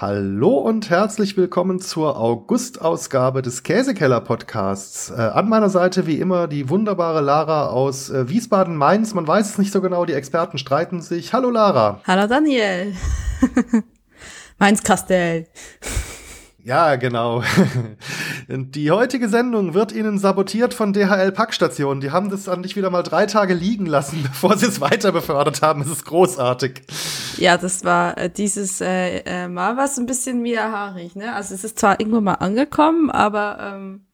Hallo und herzlich willkommen zur August-Ausgabe des Käsekeller-Podcasts. Äh, an meiner Seite wie immer die wunderbare Lara aus äh, Wiesbaden-Mainz. Man weiß es nicht so genau, die Experten streiten sich. Hallo Lara. Hallo Daniel. Mainz-Kastell. Ja, genau. Die heutige Sendung wird Ihnen sabotiert von DHL Packstation. Die haben das dann nicht wieder mal drei Tage liegen lassen, bevor sie es weiter befördert haben. Es ist großartig. Ja, das war äh, dieses äh, äh, Mal was ein bisschen wieder haarig, ne? Also es ist zwar irgendwann mal angekommen, aber ähm,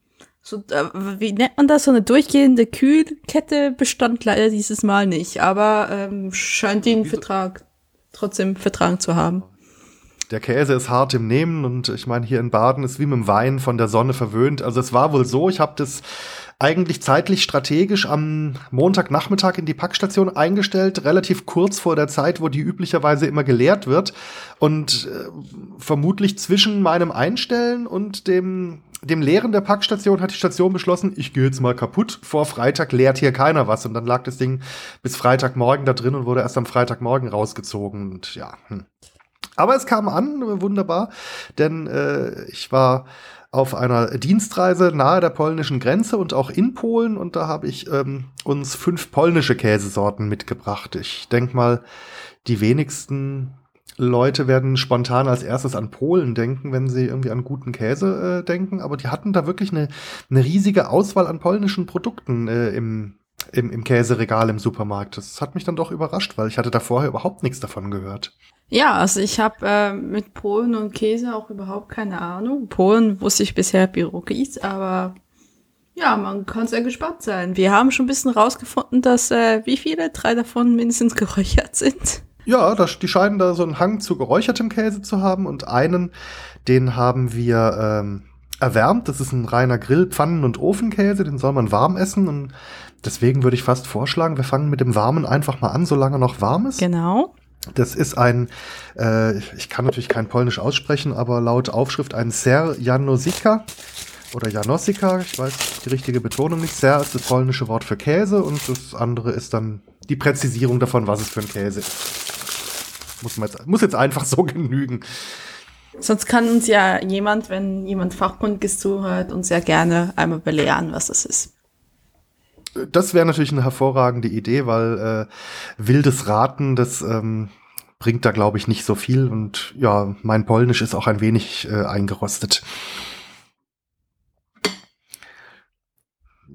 so, äh, wie nennt man das? So eine durchgehende Kühlkette bestand leider dieses Mal nicht, aber ähm, scheint den Vertrag trotzdem vertragen zu haben der Käse ist hart im Nehmen und ich meine, hier in Baden ist wie mit dem Wein von der Sonne verwöhnt. Also es war wohl so, ich habe das eigentlich zeitlich strategisch am Montagnachmittag in die Packstation eingestellt, relativ kurz vor der Zeit, wo die üblicherweise immer geleert wird. Und äh, vermutlich zwischen meinem Einstellen und dem, dem Leeren der Packstation hat die Station beschlossen, ich gehe jetzt mal kaputt. Vor Freitag leert hier keiner was. Und dann lag das Ding bis Freitagmorgen da drin und wurde erst am Freitagmorgen rausgezogen. Und ja, hm. Aber es kam an, wunderbar, denn äh, ich war auf einer Dienstreise nahe der polnischen Grenze und auch in Polen und da habe ich ähm, uns fünf polnische Käsesorten mitgebracht. Ich denk mal, die wenigsten Leute werden spontan als erstes an Polen denken, wenn sie irgendwie an guten Käse äh, denken, aber die hatten da wirklich eine, eine riesige Auswahl an polnischen Produkten äh, im, im, im Käseregal im Supermarkt. Das hat mich dann doch überrascht, weil ich hatte da vorher überhaupt nichts davon gehört. Ja, also ich habe äh, mit Polen und Käse auch überhaupt keine Ahnung. Polen wusste ich bisher Birokis, aber ja, man kann sehr gespannt sein. Wir haben schon ein bisschen rausgefunden, dass äh, wie viele? Drei davon mindestens geräuchert sind. Ja, das, die scheinen da so einen Hang zu geräuchertem Käse zu haben und einen, den haben wir ähm, erwärmt. Das ist ein reiner Grill-, Pfannen- und Ofenkäse, den soll man warm essen und deswegen würde ich fast vorschlagen, wir fangen mit dem Warmen einfach mal an, solange er noch warm ist. Genau. Das ist ein, äh, ich kann natürlich kein Polnisch aussprechen, aber laut Aufschrift ein Ser Janosika oder Janosika, ich weiß die richtige Betonung nicht. Ser ist das polnische Wort für Käse und das andere ist dann die Präzisierung davon, was es für ein Käse ist. Muss, man jetzt, muss jetzt einfach so genügen. Sonst kann uns ja jemand, wenn jemand Fachkundiges zuhört, uns ja gerne einmal belehren, was das ist das wäre natürlich eine hervorragende Idee, weil äh, wildes Raten, das ähm, bringt da, glaube ich, nicht so viel. Und ja, mein Polnisch ist auch ein wenig äh, eingerostet.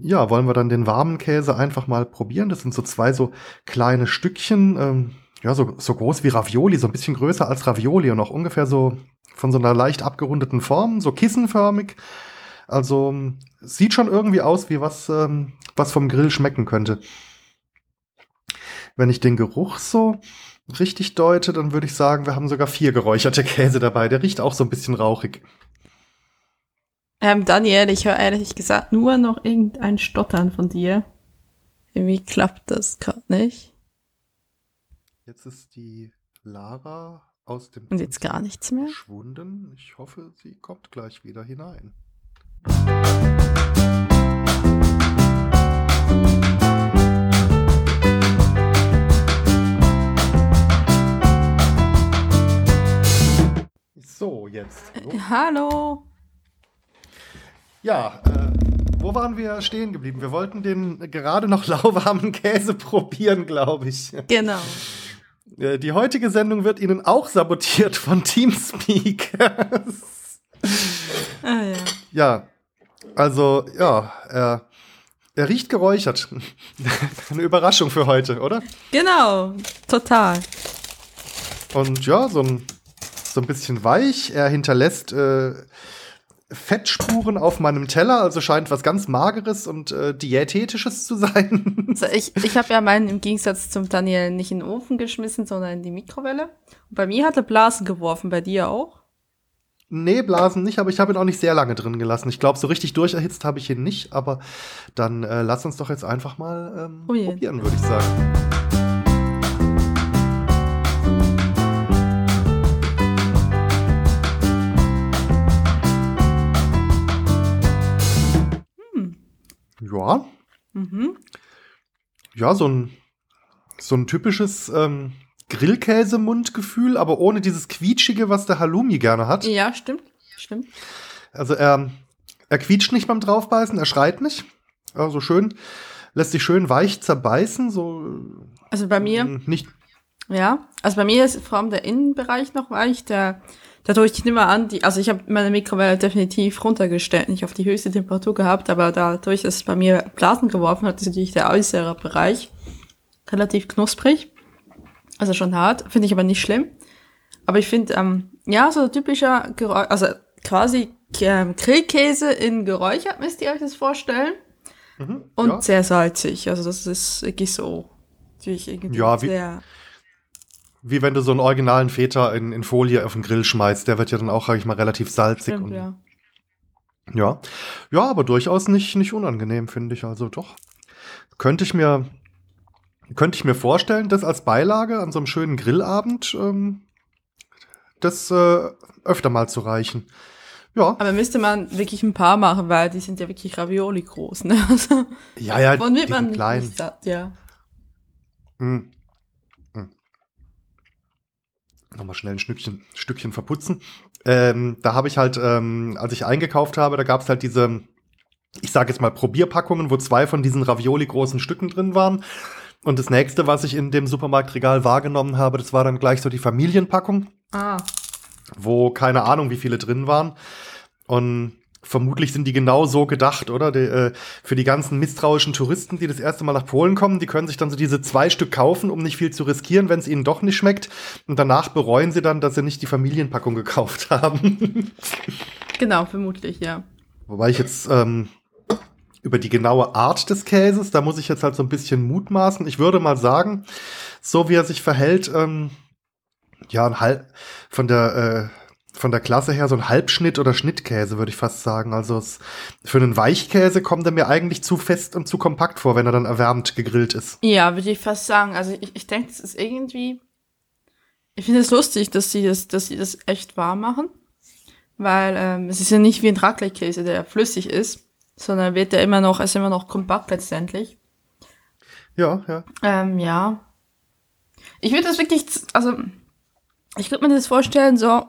Ja, wollen wir dann den warmen Käse einfach mal probieren? Das sind so zwei so kleine Stückchen, ähm, ja, so, so groß wie Ravioli, so ein bisschen größer als Ravioli und auch ungefähr so von so einer leicht abgerundeten Form, so kissenförmig. Also sieht schon irgendwie aus wie was, ähm, was vom Grill schmecken könnte. Wenn ich den Geruch so richtig deute, dann würde ich sagen, wir haben sogar vier geräucherte Käse dabei. Der riecht auch so ein bisschen rauchig. Ähm, Daniel, ich höre ehrlich gesagt nur noch irgendein Stottern von dir. Irgendwie klappt das gerade nicht. Jetzt ist die Lara aus dem Und jetzt gar nichts mehr verschwunden. Ich hoffe, sie kommt gleich wieder hinein. So, jetzt. Hallo. Hallo. Ja, äh, wo waren wir stehen geblieben? Wir wollten den gerade noch lauwarmen Käse probieren, glaube ich. Genau. Äh, die heutige Sendung wird Ihnen auch sabotiert von Teamspeak. ah, ja. Ja, also, ja, er, er riecht geräuchert. Eine Überraschung für heute, oder? Genau, total. Und ja, so ein, so ein bisschen weich. Er hinterlässt äh, Fettspuren auf meinem Teller, also scheint was ganz Mageres und äh, Diätetisches zu sein. Also ich ich habe ja meinen im Gegensatz zum Daniel nicht in den Ofen geschmissen, sondern in die Mikrowelle. Und bei mir hat er Blasen geworfen, bei dir auch? Nee, Blasen nicht, aber ich habe ihn auch nicht sehr lange drin gelassen. Ich glaube, so richtig durcherhitzt habe ich ihn nicht, aber dann äh, lass uns doch jetzt einfach mal ähm, oh probieren, würde ich sagen. Ja. Mhm. Ja, so ein, so ein typisches ähm, Grillkäse-Mundgefühl, aber ohne dieses quietschige, was der Halloumi gerne hat. Ja, stimmt. Stimmt. Also er, er quietscht nicht beim draufbeißen, er schreit nicht. Also schön, lässt sich schön weich zerbeißen, so. Also bei mir. Nicht. Ja, also bei mir ist vor allem der Innenbereich noch weich, der dadurch ich nehme an, die, also ich habe meine Mikrowelle definitiv runtergestellt, nicht auf die höchste Temperatur gehabt, aber dadurch, dass es bei mir Blasen geworfen hat, ist natürlich der äußere Bereich relativ knusprig. Also schon hart, finde ich aber nicht schlimm. Aber ich finde, ähm, ja, so typischer Geräusch, also quasi ähm, Grillkäse in geräuchert, müsst ihr euch das vorstellen. Mhm, Und ja. sehr salzig. Also das ist wirklich so. Natürlich irgendwie ja, sehr wie wenn du so einen originalen Feta in, in Folie auf den Grill schmeißt. Der wird ja dann auch, sag ich mal, relativ salzig. Stimmt, und, ja. ja. Ja, aber durchaus nicht, nicht unangenehm, finde ich. Also doch. Könnte ich mir, könnte ich mir vorstellen, das als Beilage an so einem schönen Grillabend, ähm, das äh, öfter mal zu reichen. Ja. Aber müsste man wirklich ein paar machen, weil die sind ja wirklich Ravioli groß, ne? Also, ja, ja, die man klein. Nicht ja. Hm nochmal schnell ein Stückchen, Stückchen verputzen. Ähm, da habe ich halt, ähm, als ich eingekauft habe, da gab es halt diese, ich sage jetzt mal Probierpackungen, wo zwei von diesen Ravioli großen Stücken drin waren. Und das nächste, was ich in dem Supermarktregal wahrgenommen habe, das war dann gleich so die Familienpackung. Ah. Wo keine Ahnung, wie viele drin waren. Und vermutlich sind die genau so gedacht, oder? Die, äh, für die ganzen misstrauischen Touristen, die das erste Mal nach Polen kommen, die können sich dann so diese zwei Stück kaufen, um nicht viel zu riskieren, wenn es ihnen doch nicht schmeckt. Und danach bereuen sie dann, dass sie nicht die Familienpackung gekauft haben. genau, vermutlich, ja. Wobei ich jetzt ähm, über die genaue Art des Käses, da muss ich jetzt halt so ein bisschen mutmaßen. Ich würde mal sagen, so wie er sich verhält, ähm, ja, ein halb von der äh, von der Klasse her so ein Halbschnitt oder Schnittkäse, würde ich fast sagen. Also es, für einen Weichkäse kommt er mir eigentlich zu fest und zu kompakt vor, wenn er dann erwärmt gegrillt ist. Ja, würde ich fast sagen. Also ich, ich denke, es ist irgendwie. Ich finde es lustig, dass sie das, dass sie das echt warm machen. Weil ähm, es ist ja nicht wie ein Raclette-Käse, der flüssig ist, sondern wird der immer noch, ist immer noch kompakt letztendlich. Ja, ja. Ähm, ja. Ich würde das wirklich, also ich könnte mir das vorstellen, so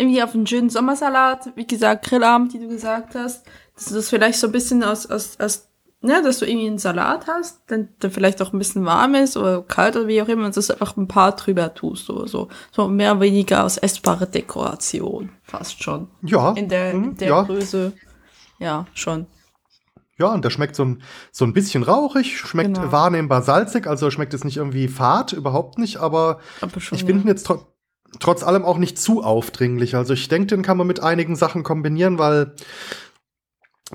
irgendwie auf einen schönen Sommersalat, wie gesagt, Grillabend, die du gesagt hast, dass du das vielleicht so ein bisschen aus, aus, aus ne, dass du irgendwie einen Salat hast, der, der vielleicht auch ein bisschen warm ist oder kalt oder wie auch immer, und das einfach ein paar drüber tust oder so. So mehr oder weniger aus essbare Dekoration, fast schon. Ja. In der, in mhm, der ja. Größe. Ja, schon. Ja, und der schmeckt so ein, so ein bisschen rauchig, schmeckt genau. wahrnehmbar salzig, also schmeckt es nicht irgendwie fad, überhaupt nicht, aber, aber schon, ich finde ja. jetzt trotzdem trotz allem auch nicht zu aufdringlich. Also ich denke, den kann man mit einigen Sachen kombinieren, weil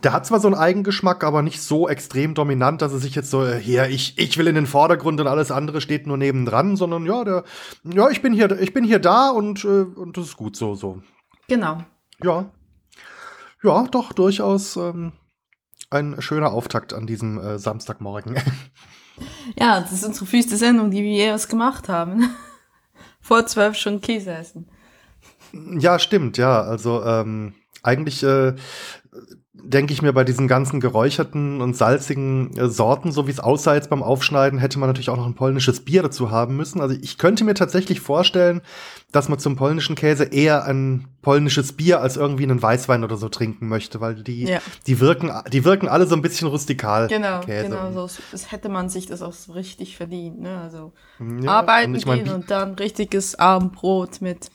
der hat zwar so einen Eigengeschmack, aber nicht so extrem dominant, dass er sich jetzt so, hier, ich, ich will in den Vordergrund und alles andere steht nur nebendran, sondern ja, der, ja, ich bin hier, ich bin hier da und, äh, und das ist gut so, so. Genau. Ja. Ja, doch, durchaus ähm, ein schöner Auftakt an diesem äh, Samstagmorgen. Ja, das ist unsere früheste Sendung, die wir jeweils gemacht haben vor zwölf schon Käse essen. Ja, stimmt, ja. Also ähm, eigentlich äh, denke ich mir bei diesen ganzen geräucherten und salzigen äh, Sorten, so wie es aussah jetzt beim Aufschneiden, hätte man natürlich auch noch ein polnisches Bier dazu haben müssen. Also ich könnte mir tatsächlich vorstellen, dass man zum polnischen Käse eher ein polnisches Bier als irgendwie einen Weißwein oder so trinken möchte, weil die, ja. die wirken, die wirken alle so ein bisschen rustikal. Genau, Käse. genau, so das hätte man sich das auch so richtig verdient, ne? Also ja, arbeiten und gehen und dann richtiges Abendbrot mit,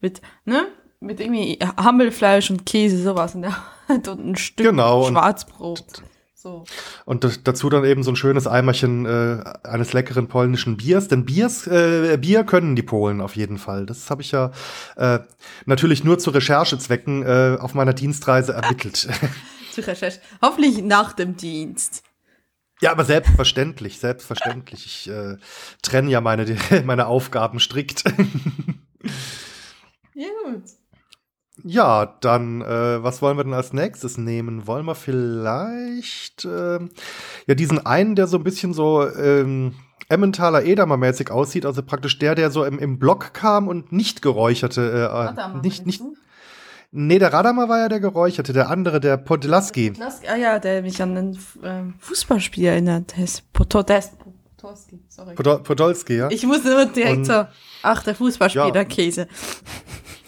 mit, ne? mit irgendwie Hammelfleisch und Käse, sowas in der Und ein Stück genau, Schwarzbrot. So. Und dazu dann eben so ein schönes Eimerchen äh, eines leckeren polnischen Biers. Denn Biers, äh, Bier können die Polen auf jeden Fall. Das habe ich ja äh, natürlich nur zu Recherchezwecken äh, auf meiner Dienstreise ermittelt. zu Recherche. Hoffentlich nach dem Dienst. Ja, aber selbstverständlich, selbstverständlich. Ich äh, trenne ja meine, meine Aufgaben strikt. ja, gut. Ja, dann, äh, was wollen wir denn als nächstes nehmen? Wollen wir vielleicht äh, ja diesen einen, der so ein bisschen so ähm, Emmentaler Edamer-mäßig aussieht, also praktisch der, der so im, im Block kam und nicht geräucherte, äh, nicht, nicht. Du? Nee, der Radamer war ja der geräucherte, der andere, der Podlaski. Ah ja, der mich an einen äh, Fußballspiel erinnert. Der ist. Podolski, sorry. Podol Podolski, ja. Ich muss immer direkt Und- so, ach, der Fußballspieler, Ja. Käse.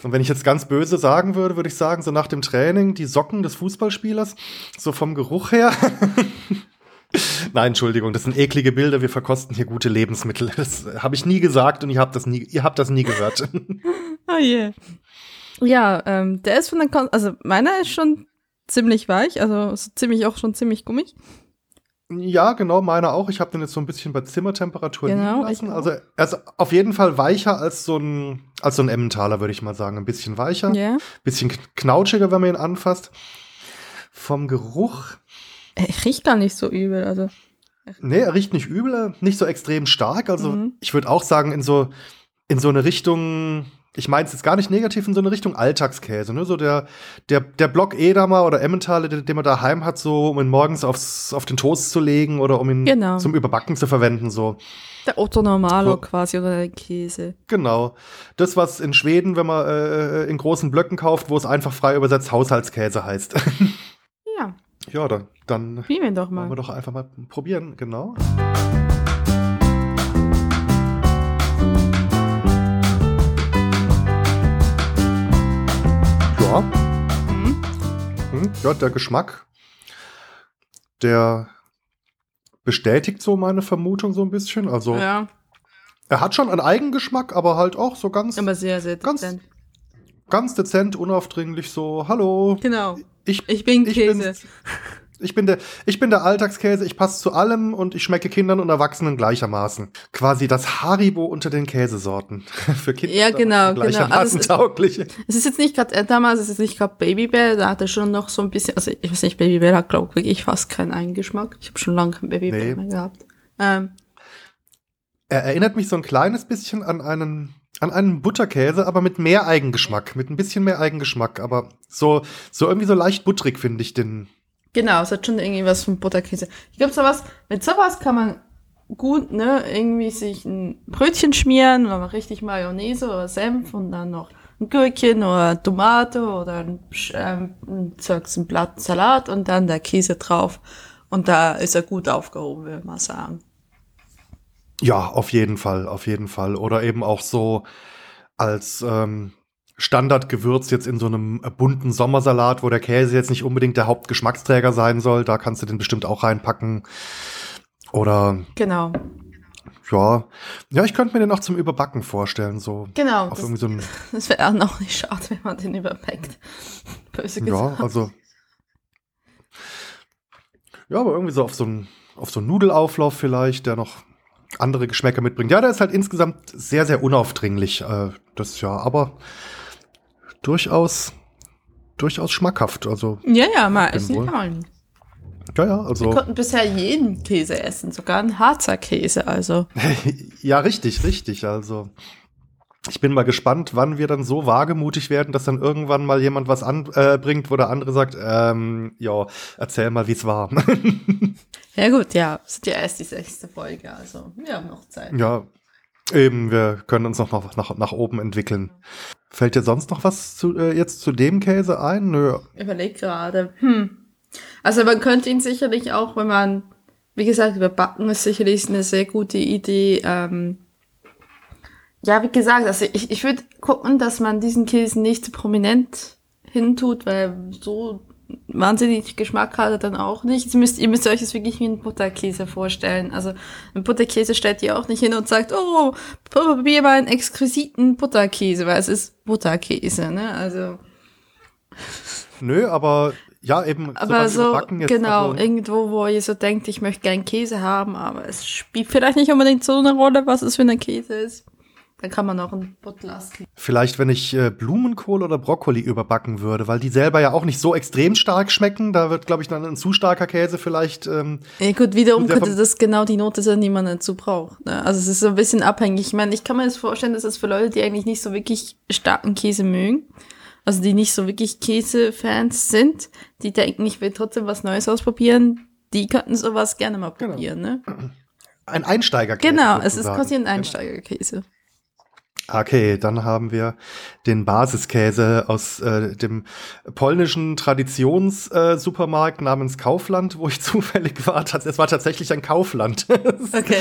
Und wenn ich jetzt ganz böse sagen würde, würde ich sagen, so nach dem Training die Socken des Fußballspielers, so vom Geruch her. Nein, Entschuldigung, das sind eklige Bilder. Wir verkosten hier gute Lebensmittel. Das habe ich nie gesagt und ihr habt das nie, ihr habt das nie gehört. Oh je. Ja, ähm, der ist von der Kon also meiner ist schon ziemlich weich, also so ziemlich auch schon ziemlich gummig. Ja, genau, meiner auch. Ich habe den jetzt so ein bisschen bei Zimmertemperatur Genau, liegen lassen. Also er ist auf jeden Fall weicher als so ein, als so ein Emmentaler, würde ich mal sagen. Ein bisschen weicher, Ja. bisschen knautschiger, wenn man ihn anfasst. Vom Geruch Ich riech gar nicht so übel, also. Nee, er riecht nicht übel, nicht so extrem stark. Also Mhm. ich würde auch sagen, in so, in so eine Richtung, ich meine es jetzt gar nicht negativ, in so eine Richtung Alltagskäse. Ne? So der, der, der Block Edamer oder Emmentaler, den, den man daheim hat, so um ihn morgens aufs, auf den Toast zu legen oder um ihn Genau. zum Überbacken zu verwenden. So. Der Otto Normalo So. quasi oder der Käse. Genau. Das, was in Schweden, wenn man äh, in großen Blöcken kauft, wo es einfach frei übersetzt Haushaltskäse heißt. Ja, ja, dann, dann probieren wir doch wollen wir mal. doch einfach mal probieren. Genau. Ja. Mhm. Hm, Ja, der Geschmack, der bestätigt so meine Vermutung so ein bisschen. Also Ja, er hat schon einen Eigengeschmack, aber halt auch so ganz, aber sehr, sehr Ganz- dezent. ganz dezent, unaufdringlich so, hallo, Genau. ich, Ich bin ich Käse. bin, ich bin der, ich bin der Alltagskäse, ich passe zu allem und ich schmecke Kindern und Erwachsenen gleichermaßen. Quasi das Haribo unter den Käsesorten. Für Kinder Ja, genau, Erwachsene genau. gleichermaßen Also es ist- tauglich. Es ist jetzt nicht gerade, äh, damals ist es nicht gerade Babybell, da hat er schon noch so ein bisschen, also ich weiß nicht, Babybell hat, glaube ich, fast keinen Eigengeschmack. Ich habe schon lange kein Babybell Nee. mehr gehabt. Ähm, Er erinnert mich so ein kleines bisschen an einen, an einen Butterkäse, aber mit mehr Eigengeschmack, mit ein bisschen mehr Eigengeschmack, aber so, so irgendwie so leicht butterig finde ich den. Genau, es hat schon irgendwie was von Butterkäse. Ich glaube, sowas, mit sowas kann man gut, ne, irgendwie sich ein Brötchen schmieren, oder richtig Mayonnaise oder Senf und dann noch ein Gürkchen oder Tomate oder ein, ähm, ein, Blatt Salat und dann der Käse drauf. Und da ist er gut aufgehoben, würde mal sagen. Ja, auf jeden Fall, auf jeden Fall. Oder eben auch so als ähm, Standardgewürz jetzt in so einem äh, bunten Sommersalat, wo der Käse jetzt nicht unbedingt der Hauptgeschmacksträger sein soll. Da kannst du den bestimmt auch reinpacken. Oder Genau. ja, ja, ich könnte mir den auch zum Überbacken vorstellen, so Genau. auf Das, irgendwie so ein das wäre auch noch nicht schade, wenn man den überpackt. Böse Ja, gesagt. also. Ja, aber irgendwie so auf so einen, auf so einen Nudelauflauf vielleicht, der noch andere Geschmäcker mitbringt. Ja, der ist halt insgesamt sehr, sehr unaufdringlich. Äh, das ja, aber durchaus, durchaus schmackhaft. Also, Ja, ja, mal essen wohl. kann man. ja, ja, Wir also. konnten bisher jeden Käse essen, sogar einen Harzer Käse, also. ja, richtig, richtig. Also. Ich bin mal gespannt, wann wir dann so wagemutig werden, dass dann irgendwann mal jemand was anbringt, äh, wo der andere sagt, ähm, ja, erzähl mal, wie es war. Ja gut, ja, es ist ja erst die sechste Folge, also wir haben noch Zeit. Ja, eben, wir können uns noch nach, nach, nach oben entwickeln. Fällt dir sonst noch was zu, äh, jetzt zu dem Käse ein? Nö. Überleg gerade. Hm. Also man könnte ihn sicherlich auch, wenn man, wie gesagt, überbacken ist sicherlich eine sehr gute Idee. Ähm, ja, wie gesagt, also ich, ich würde gucken, dass man diesen Käse nicht prominent hintut, weil so wahnsinnig Geschmack hat er dann auch nicht. Ihr müsst, ihr müsst euch das wirklich wie ein Butterkäse vorstellen. Also ein Butterkäse stellt ihr auch nicht hin und sagt, oh, probier mal einen exquisiten Butterkäse, weil es ist Butterkäse, ne? Also Nö, aber ja, eben. aber so, genau, also- irgendwo, wo ihr so denkt, ich möchte gern Käse haben, aber es spielt vielleicht nicht unbedingt so eine Rolle, was es für ein Käse ist. Dann kann man auch einen Buttlass kriegen. Vielleicht, wenn ich äh, Blumenkohl oder Brokkoli überbacken würde, weil die selber ja auch nicht so extrem stark schmecken. Da wird, glaube ich, dann ein zu starker Käse vielleicht. Ähm, Ja gut, wiederum könnte das genau die Note sein, die man dazu braucht. Ne? Also es ist so ein bisschen abhängig. Ich meine, ich kann mir das vorstellen, dass es für Leute, die eigentlich nicht so wirklich starken Käse mögen, also die nicht so wirklich Käsefans sind, die denken, ich will trotzdem was Neues ausprobieren, die könnten sowas gerne mal Genau. probieren, ne? ein Einsteigerkäse. Genau, es ist sozusagen. quasi ein Einsteigerkäse. Okay, dann haben wir den Basiskäse aus äh, dem polnischen Traditionssupermarkt äh, namens Kaufland, wo ich zufällig war. Es war tatsächlich ein Kaufland. Okay.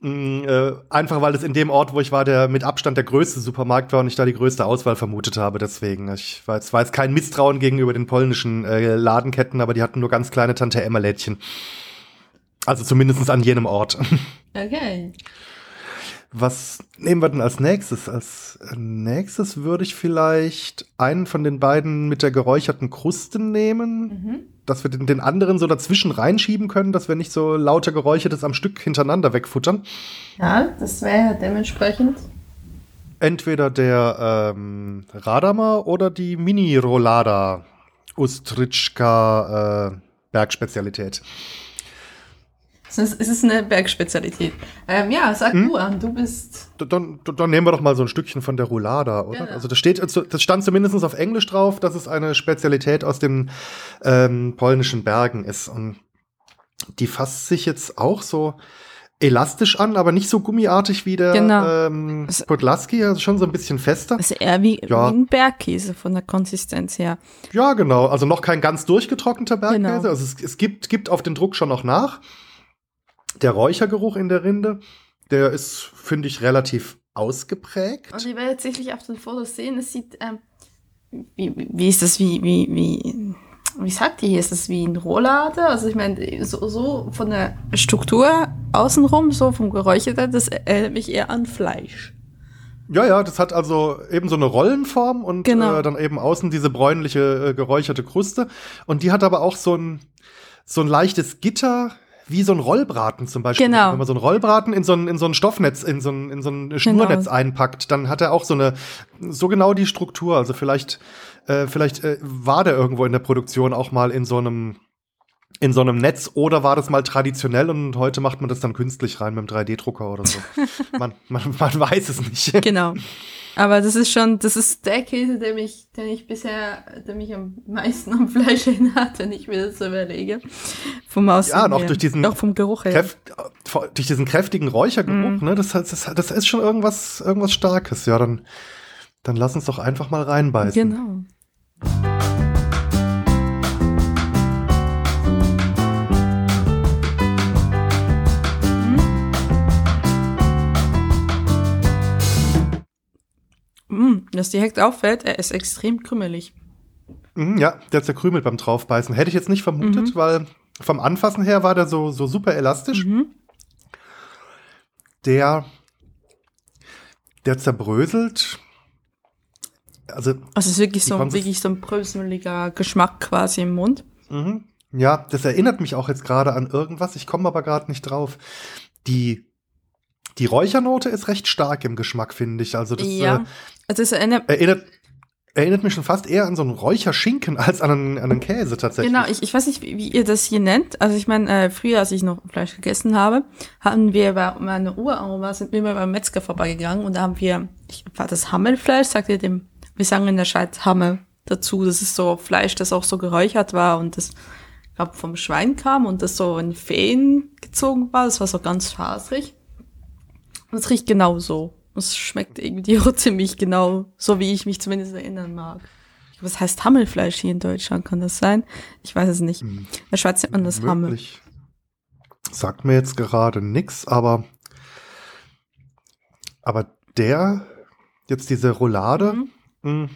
Mm, äh, einfach weil es in dem Ort, wo ich war, der mit Abstand der größte Supermarkt war und ich da die größte Auswahl vermutet habe. Deswegen, ich war jetzt, war jetzt kein Misstrauen gegenüber den polnischen äh, Ladenketten, aber die hatten nur ganz kleine Tante Emma-Lädchen. Also zumindest an jenem Ort. Okay. Was nehmen wir denn als nächstes? Als nächstes würde ich vielleicht einen von den beiden mit der geräucherten Kruste nehmen, mhm. dass wir den, den, anderen so dazwischen reinschieben können, dass wir nicht so lauter Geräuchertes am Stück hintereinander wegfuttern. Ja, das wäre dementsprechend. Entweder der ähm, Radama oder die Mini-Rolada Ustritschka äh, Bergspezialität. Es ist eine Bergspezialität. Ähm, ja, sag hm? du an, du bist. Dann, dann, nehmen wir doch mal so ein Stückchen von der Roulada, oder? Genau. Also das steht, das stand zumindest auf Englisch drauf, dass es eine Spezialität aus den ähm, polnischen Bergen ist. Und die fasst sich jetzt auch so elastisch an, aber nicht so gummiartig wie der genau. ähm, Podlaski, also schon so ein bisschen fester. ist eher wie, ja. wie ein Bergkäse von der Konsistenz her. Ja, genau. Also noch kein ganz durchgetrockneter Bergkäse. Genau. Also es, es gibt, gibt auf den Druck schon noch nach der Räuchergeruch in der Rinde, der ist, finde ich, relativ ausgeprägt. Und ich werde tatsächlich auf den Fotos sehen, es sieht, ähm, wie, wie ist das, wie, wie, wie, wie sagt ihr hier, ist das wie ein Rohlade? Also ich meine, so, so von der Struktur außenrum, so vom Geräucherten, das erinnert mich eher an Fleisch. Ja, ja, das hat also eben so eine Rollenform und genau. äh, dann eben außen diese bräunliche äh, geräucherte Kruste. Und die hat aber auch so ein, so ein leichtes Gitter wie so ein Rollbraten zum Beispiel. Genau. Wenn man so ein Rollbraten in so ein, in so ein Stoffnetz, in so ein, in so ein Schnurnetz genau. einpackt, dann hat er auch so eine, so genau die Struktur. Also vielleicht, äh, vielleicht äh, war der irgendwo in der Produktion auch mal in so einem, in so einem Netz oder war das mal traditionell und heute macht man das dann künstlich rein mit dem 3D-Drucker oder so. man, man, man weiß es nicht. Genau. Aber das ist schon, das ist der Käse, der mich, den ich bisher, der mich am meisten am Fleisch erinnert, wenn ich mir das so überlege. Vom Aussehen Ja, und auch durch diesen, auch vom Geruch her. Kräft, durch diesen kräftigen Räuchergeruch, mm. ne, das, das, das ist schon irgendwas, irgendwas Starkes. Ja, dann, dann lass uns doch einfach mal reinbeißen. Genau. Mm, das direkt auffällt, er ist extrem krümelig. Mm, ja, der zerkrümelt beim Draufbeißen. Hätte ich jetzt nicht vermutet, mhm. weil vom Anfassen her war der so, so super elastisch. Mhm. Der, der zerbröselt. Also, also es ist wirklich so, wirklich so ein bröseliger Geschmack quasi im Mund. Mhm. Ja, das erinnert mich auch jetzt gerade an irgendwas. Ich komme aber gerade nicht drauf. Die die Räuchernote ist recht stark im Geschmack, finde ich. Also das ja. äh, also es erinnert, erinnert, erinnert mich schon fast eher an so einen Räucherschinken als an einen, an einen Käse tatsächlich. Genau, ich, ich weiß nicht, wie, wie ihr das hier nennt. Also ich meine, äh, früher, als ich noch Fleisch gegessen habe, hatten wir bei meiner Uroma, sind wir mal beim Metzger vorbeigegangen und da haben wir, ich, war das Hammelfleisch, sagt ihr dem, wir sagen in der Schweiz Hammel dazu. Das ist so Fleisch, das auch so geräuchert war und das glaube vom Schwein kam und das so in Feen gezogen war. Das war so ganz fasrig. Und es riecht genau so. Es schmeckt irgendwie auch ziemlich genau, so wie ich mich zumindest erinnern mag. Was heißt Hammelfleisch hier in Deutschland? Kann das sein? Ich weiß es nicht. Hm. In der Schweiz nennt man das Hammel. Sagt mir jetzt gerade nix, aber, aber der, jetzt diese Roulade, mhm. Hm,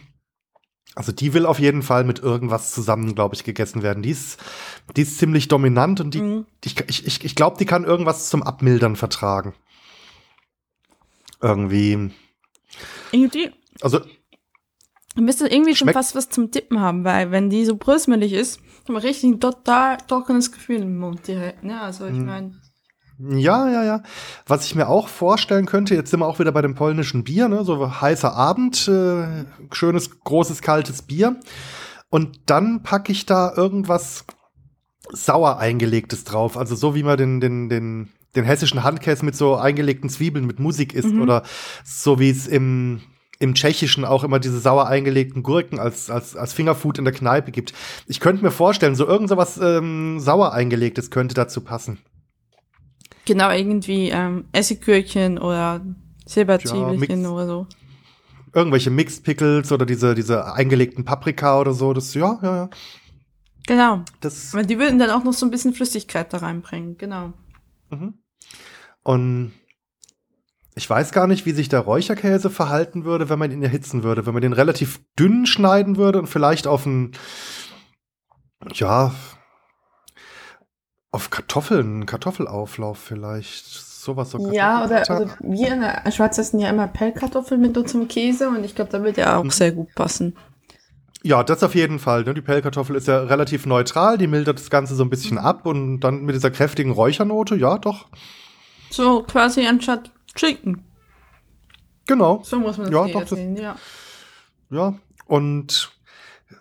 also die will auf jeden Fall mit irgendwas zusammen, glaube ich, gegessen werden. Die ist, die ist ziemlich dominant und die, mhm. ich, ich, ich glaube, die kann irgendwas zum Abmildern vertragen irgendwie. Irgendwie. Also. Müsste irgendwie schon fast was zum Tippen haben, weil wenn die so brösmelig ist, hat man richtig ein total trockenes Gefühl im Mund direkt, ne? Also ich hm. meine. Ja, ja, ja. Was ich mir auch vorstellen könnte, jetzt sind wir auch wieder bei dem polnischen Bier, ne? So heißer Abend, äh, schönes, großes, kaltes Bier. Und dann packe ich da irgendwas sauer eingelegtes drauf. Also so wie man den, den, den den hessischen Handkäse mit so eingelegten Zwiebeln mit Musik isst mhm. oder so wie es im im Tschechischen auch immer diese sauer eingelegten Gurken als, als, als Fingerfood in der Kneipe gibt. Ich könnte mir vorstellen, so irgend sowas ähm, sauer eingelegtes könnte dazu passen. Genau, irgendwie ähm, Essiggürkchen oder Silberzwiebelchen ja, oder so. Irgendwelche Mixed Pickles oder diese, diese eingelegten Paprika oder so, das, ja, ja, ja. Genau. Das, Weil die würden dann auch noch so ein bisschen Flüssigkeit da reinbringen, genau. Mhm. Und ich weiß gar nicht, wie sich der Räucherkäse verhalten würde, wenn man ihn erhitzen würde. Wenn man den relativ dünn schneiden würde und vielleicht auf ein, ja, auf Kartoffeln, Kartoffelauflauf vielleicht. Sowas so Ja, oder also wir in der Schweiz essen ja immer Pellkartoffeln mit unserem Käse und ich glaube, da wird ja auch sehr gut passen. Ja, das auf jeden Fall. Ne? Die Pellkartoffel ist ja relativ neutral, die mildert das Ganze so ein bisschen mhm. ab und dann mit dieser kräftigen Räuchernote, ja, doch. So quasi anstatt Schinken. Genau. So muss man das ja, doch, sehen, das, ja. Ja, und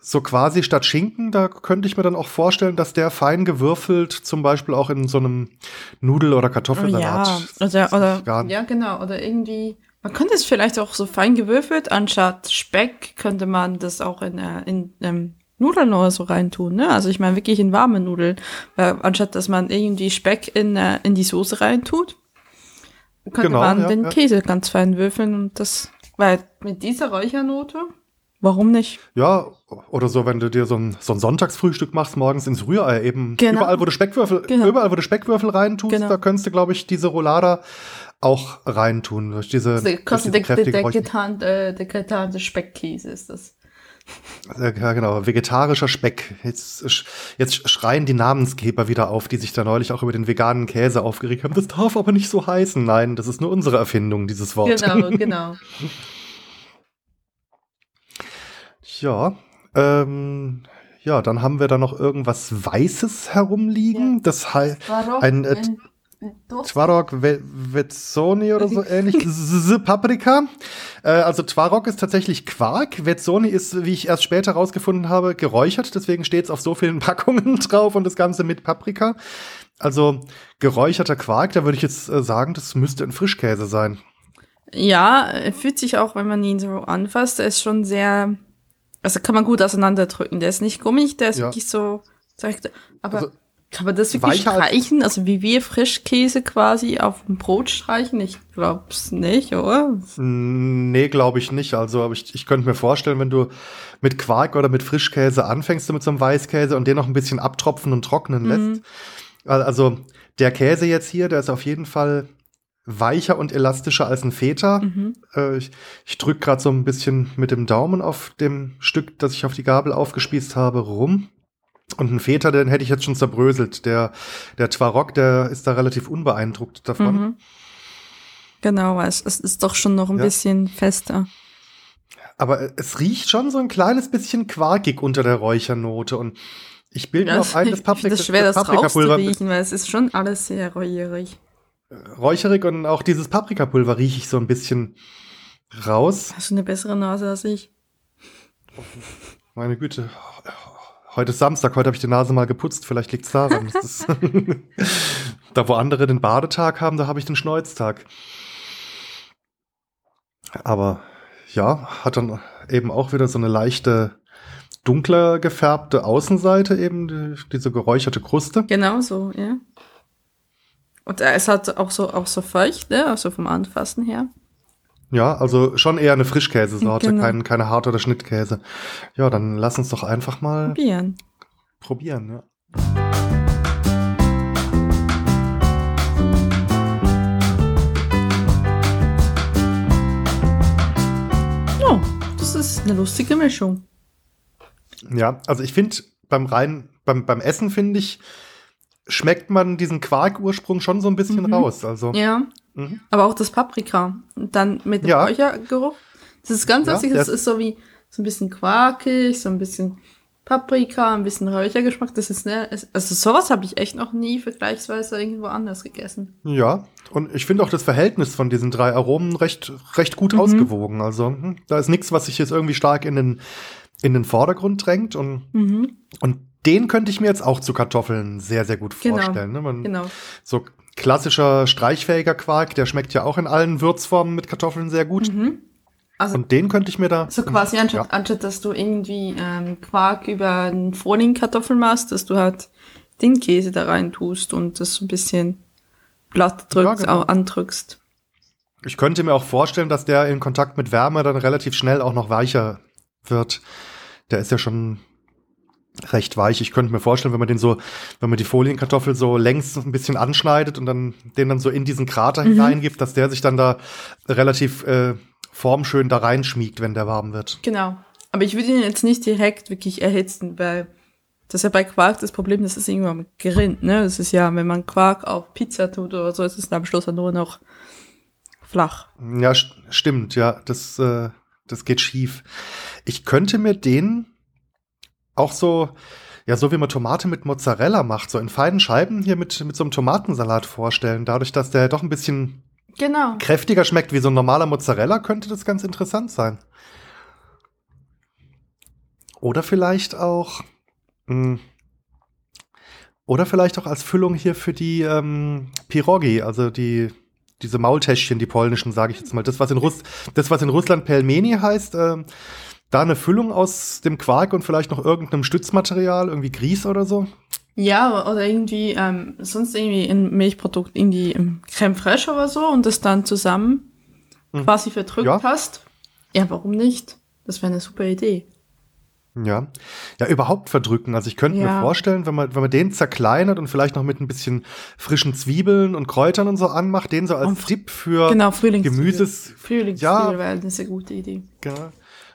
so quasi statt Schinken, da könnte ich mir dann auch vorstellen, dass der fein gewürfelt zum Beispiel auch in so einem Nudel- oder Kartoffelsalat. Ja, oder, oder ja, genau. Oder irgendwie man könnte es vielleicht auch so fein gewürfelt, anstatt Speck könnte man das auch in, äh, in ähm, Nudeln oder so reintun, ne? Also ich meine wirklich in warme Nudeln. Weil anstatt dass man irgendwie Speck in, äh, in die Soße reintut, könnte genau, man ja, den ja. Käse ganz fein würfeln und das, weil mit dieser Räuchernote, warum nicht? Ja, oder so, wenn du dir so ein, so ein Sonntagsfrühstück machst, morgens ins Rührei eben. Genau. Überall, wo du Speckwürfel, genau. überall, wo du Speckwürfel reintust, genau. da könntest du, glaube ich, diese Roulada auch reintun. Durch diese, also, durch diese der, der, der, getarnte, der getarnte Speckkäse ist das. Ja, genau. Vegetarischer Speck. Jetzt, jetzt schreien die Namensgeber wieder auf, die sich da neulich auch über den veganen Käse aufgeregt haben. Das darf aber nicht so heißen. Nein, das ist nur unsere Erfindung, dieses Wort. Genau, genau. ja, ähm, ja, dann haben wir da noch irgendwas Weißes herumliegen. Ja. Das heißt, ein, äh, Twarok Vetsoni oder so ähnlich. Paprika. Äh, also Twarok ist tatsächlich Quark. Vetsoni ist, wie ich erst später rausgefunden habe, geräuchert. Deswegen steht es auf so vielen Packungen drauf und das Ganze mit Paprika. Also geräucherter Quark, da würde ich jetzt äh, sagen, das müsste ein Frischkäse sein. Ja, er fühlt sich auch, wenn man ihn so anfasst, er ist schon sehr, also kann man gut auseinanderdrücken. Der ist nicht gummig, der ist ja. wirklich so, aber also, kann man das wirklich streichen? Also wie wir Frischkäse quasi auf dem Brot streichen? Ich glaub's nicht, oder? Nee, glaube ich nicht. Also aber ich, ich könnte mir vorstellen, wenn du mit Quark oder mit Frischkäse anfängst, du mit so einem Weißkäse und den noch ein bisschen abtropfen und trocknen mhm. lässt. Also der Käse jetzt hier, der ist auf jeden Fall weicher und elastischer als ein Feta. Mhm. Äh, ich ich drücke gerade so ein bisschen mit dem Daumen auf dem Stück, das ich auf die Gabel aufgespießt habe, rum. Und ein Väter, den hätte ich jetzt schon zerbröselt. Der, der Twarok, der ist da relativ unbeeindruckt davon. Mhm. Genau, es, es ist doch schon noch ein ja. bisschen fester. Aber es riecht schon so ein kleines bisschen quarkig unter der Räuchernote und ich bilde mir auch ein, das Paprika, das schwer, das, das Paprikapulver. Riechen, weil es ist schon alles sehr räucherig. Räucherig und auch dieses Paprikapulver rieche ich so ein bisschen raus. Hast du eine bessere Nase als ich? Meine Güte. Heute ist Samstag, heute habe ich die Nase mal geputzt, vielleicht liegt's daran. ist da, wo andere den Badetag haben, da habe ich den Schneuztag. Aber ja, hat dann eben auch wieder so eine leichte, dunkler gefärbte Außenseite, eben die, diese geräucherte Kruste. Genau so, ja. Und es hat auch so, auch so feucht, ne? Also vom Anfassen her. Ja, also schon eher eine Frischkäsesorte, genau. kein, keine harte oder Schnittkäse. Ja, dann lass uns doch einfach mal probieren. Probieren, ja. Oh, das ist eine lustige Mischung. Ja, also ich finde beim rein beim beim Essen finde ich schmeckt man diesen Quarkursprung schon so ein bisschen mhm. raus. Also ja. Mhm. Aber auch das Paprika. Und dann mit dem ja. Räuchergeruch. Das ist ganz lustig. Ja, das ist so wie so ein bisschen quarkig, so ein bisschen Paprika, ein bisschen Räuchergeschmack. Das ist ne, also sowas habe ich echt noch nie vergleichsweise irgendwo anders gegessen. Ja, und ich finde auch das Verhältnis von diesen drei Aromen recht recht gut mhm. ausgewogen. Also hm, da ist nichts, was sich jetzt irgendwie stark in den in den Vordergrund drängt und mhm. und den könnte ich mir jetzt auch zu Kartoffeln sehr sehr gut genau. vorstellen. Ne? Man, genau. So klassischer streichfähiger Quark, der schmeckt ja auch in allen Würzformen mit Kartoffeln sehr gut. Mhm. Also, und den könnte ich mir da. So quasi anstatt, ja. anstatt dass du irgendwie ähm, Quark über einen Frühlingkartoffel machst, dass du halt den Käse da rein tust und das so ein bisschen glatt drückst, ja, genau. auch andrückst. ich könnte mir auch vorstellen, dass der in Kontakt mit Wärme dann relativ schnell auch noch weicher wird. Der ist ja schon recht weich. Ich könnte mir vorstellen, wenn man den so, wenn man die Folienkartoffel so längs ein bisschen anschneidet und dann den dann so in diesen Krater mhm. hineingibt, dass der sich dann da relativ äh, formschön da reinschmiegt, wenn der warm wird. Genau. Aber ich würde ihn jetzt nicht direkt wirklich erhitzen, weil das ist ja bei Quark das Problem, das ist irgendwann gerinnt, ne? Das ist ja, wenn man Quark auf Pizza tut oder so, ist es am Schluss dann nur noch flach. Ja, st stimmt, ja, das, äh, das geht schief. Ich könnte mir den auch so, ja, so wie man Tomate mit Mozzarella macht, so in feinen Scheiben hier mit, mit so einem Tomatensalat vorstellen. Dadurch, dass der doch ein bisschen genau. kräftiger schmeckt wie so ein normaler Mozzarella, könnte das ganz interessant sein. Oder vielleicht auch, mh, hm, oder vielleicht auch als Füllung hier für die ähm, Pirogi, also die diese Maultäschchen, die polnischen, sage ich jetzt mal. Das, was in, Russ das, was in Russland Pelmeni heißt, äh, da eine Füllung aus dem Quark und vielleicht noch irgendeinem Stützmaterial, irgendwie Grieß oder so? Ja, oder irgendwie ähm, sonst irgendwie ein Milchprodukt, irgendwie Creme fraiche oder so und das dann zusammen mhm. quasi verdrückt ja. hast. Ja, warum nicht? Das wäre eine super Idee. Ja, ja, überhaupt verdrücken. Also ich könnte ja. mir vorstellen, wenn man, wenn man den zerkleinert und vielleicht noch mit ein bisschen frischen Zwiebeln und Kräutern und so anmacht, den so als Dip für genau, Gemüses. Frühlingszwiebel ja, wäre eine sehr gute Idee. Genau.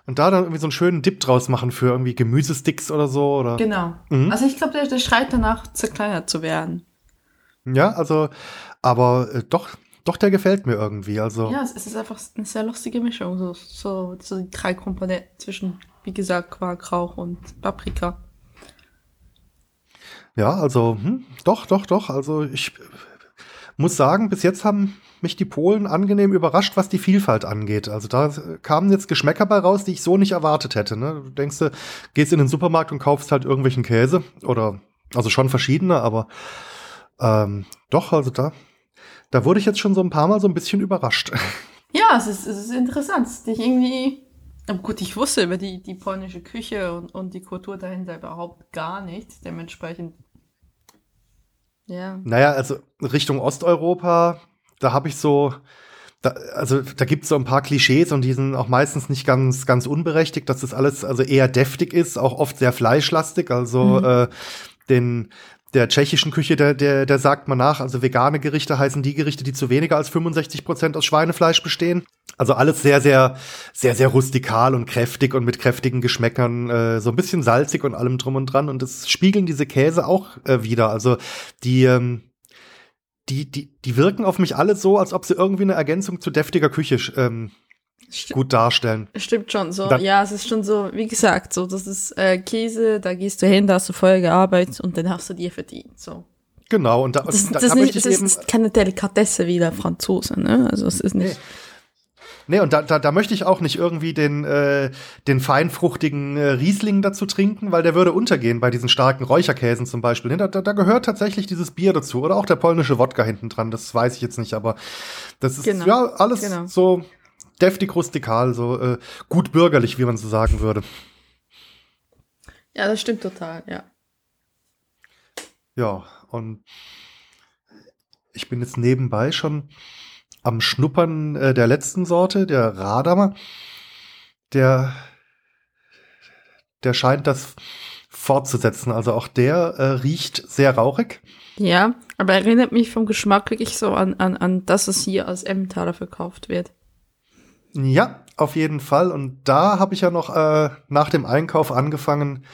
Und da dann irgendwie so einen schönen Dip draus machen für irgendwie Gemüsesticks oder so, oder? Genau. Mhm. Also ich glaube, der, der schreit danach, zerkleinert zu werden. Ja, also, aber äh, doch, doch, der gefällt mir irgendwie. Also. Ja, es ist einfach eine sehr lustige Mischung. So, so, so die drei Komponenten zwischen, wie gesagt, Quark, Rauch und Paprika. Ja, also, hm, doch, doch, doch. Also ich muss sagen, bis jetzt haben mich die Polen angenehm überrascht, was die Vielfalt angeht. Also da kamen jetzt Geschmäcker bei raus, die ich so nicht erwartet hätte. Ne? Du denkst, du gehst in den Supermarkt und kaufst halt irgendwelchen Käse oder also schon verschiedene, aber ähm, doch, also da, da wurde ich jetzt schon so ein paar Mal so ein bisschen überrascht. Ja, es ist, es ist interessant. Dich irgendwie. Gut, ich wusste über die, die polnische Küche und, und die Kultur dahinter überhaupt gar nichts. Dementsprechend. Ja. Naja, also Richtung Osteuropa da habe ich so, da, also da gibt es so ein paar Klischees und die sind auch meistens nicht ganz, ganz unberechtigt, dass das alles also eher deftig ist, auch oft sehr fleischlastig. Also mhm. äh, den der tschechischen Küche, der, der, der sagt man nach, also vegane Gerichte heißen die Gerichte, die zu weniger als 65 Prozent aus Schweinefleisch bestehen. Also alles sehr, sehr, sehr, sehr rustikal und kräftig und mit kräftigen Geschmäckern, äh, so ein bisschen salzig und allem drum und dran. Und das spiegeln diese Käse auch äh, wieder. Also die, ähm, die, die, die wirken auf mich alle so, als ob sie irgendwie eine Ergänzung zu deftiger Küche ähm, gut darstellen. Stimmt schon so. Dann, ja, es ist schon so, wie gesagt, so, das ist äh, Käse, da gehst du hin, da hast du vorher gearbeitet und dann hast du dir verdient. So. Genau, und da, das, da, das, da nicht, das ist keine Delikatesse wie der Franzose, ne? Also es ist nicht. Nee. Nee, und da, da, da möchte ich auch nicht irgendwie den, äh, den feinfruchtigen äh, Riesling dazu trinken, weil der würde untergehen bei diesen starken Räucherkäsen zum Beispiel. Da, da, da gehört tatsächlich dieses Bier dazu oder auch der polnische Wodka hinten dran, das weiß ich jetzt nicht, aber das ist genau. ja alles genau. so deftig rustikal, so äh, gut bürgerlich, wie man so sagen würde. Ja, das stimmt total, ja. Ja, und ich bin jetzt nebenbei schon am Schnuppern äh, der letzten Sorte, der Radamer. Der, der scheint das fortzusetzen. Also auch der äh, riecht sehr rauchig. Ja, aber erinnert mich vom Geschmack wirklich so an, an, an das, was hier als Emmentaler verkauft wird. Ja, auf jeden Fall. Und da habe ich ja noch äh, nach dem Einkauf angefangen,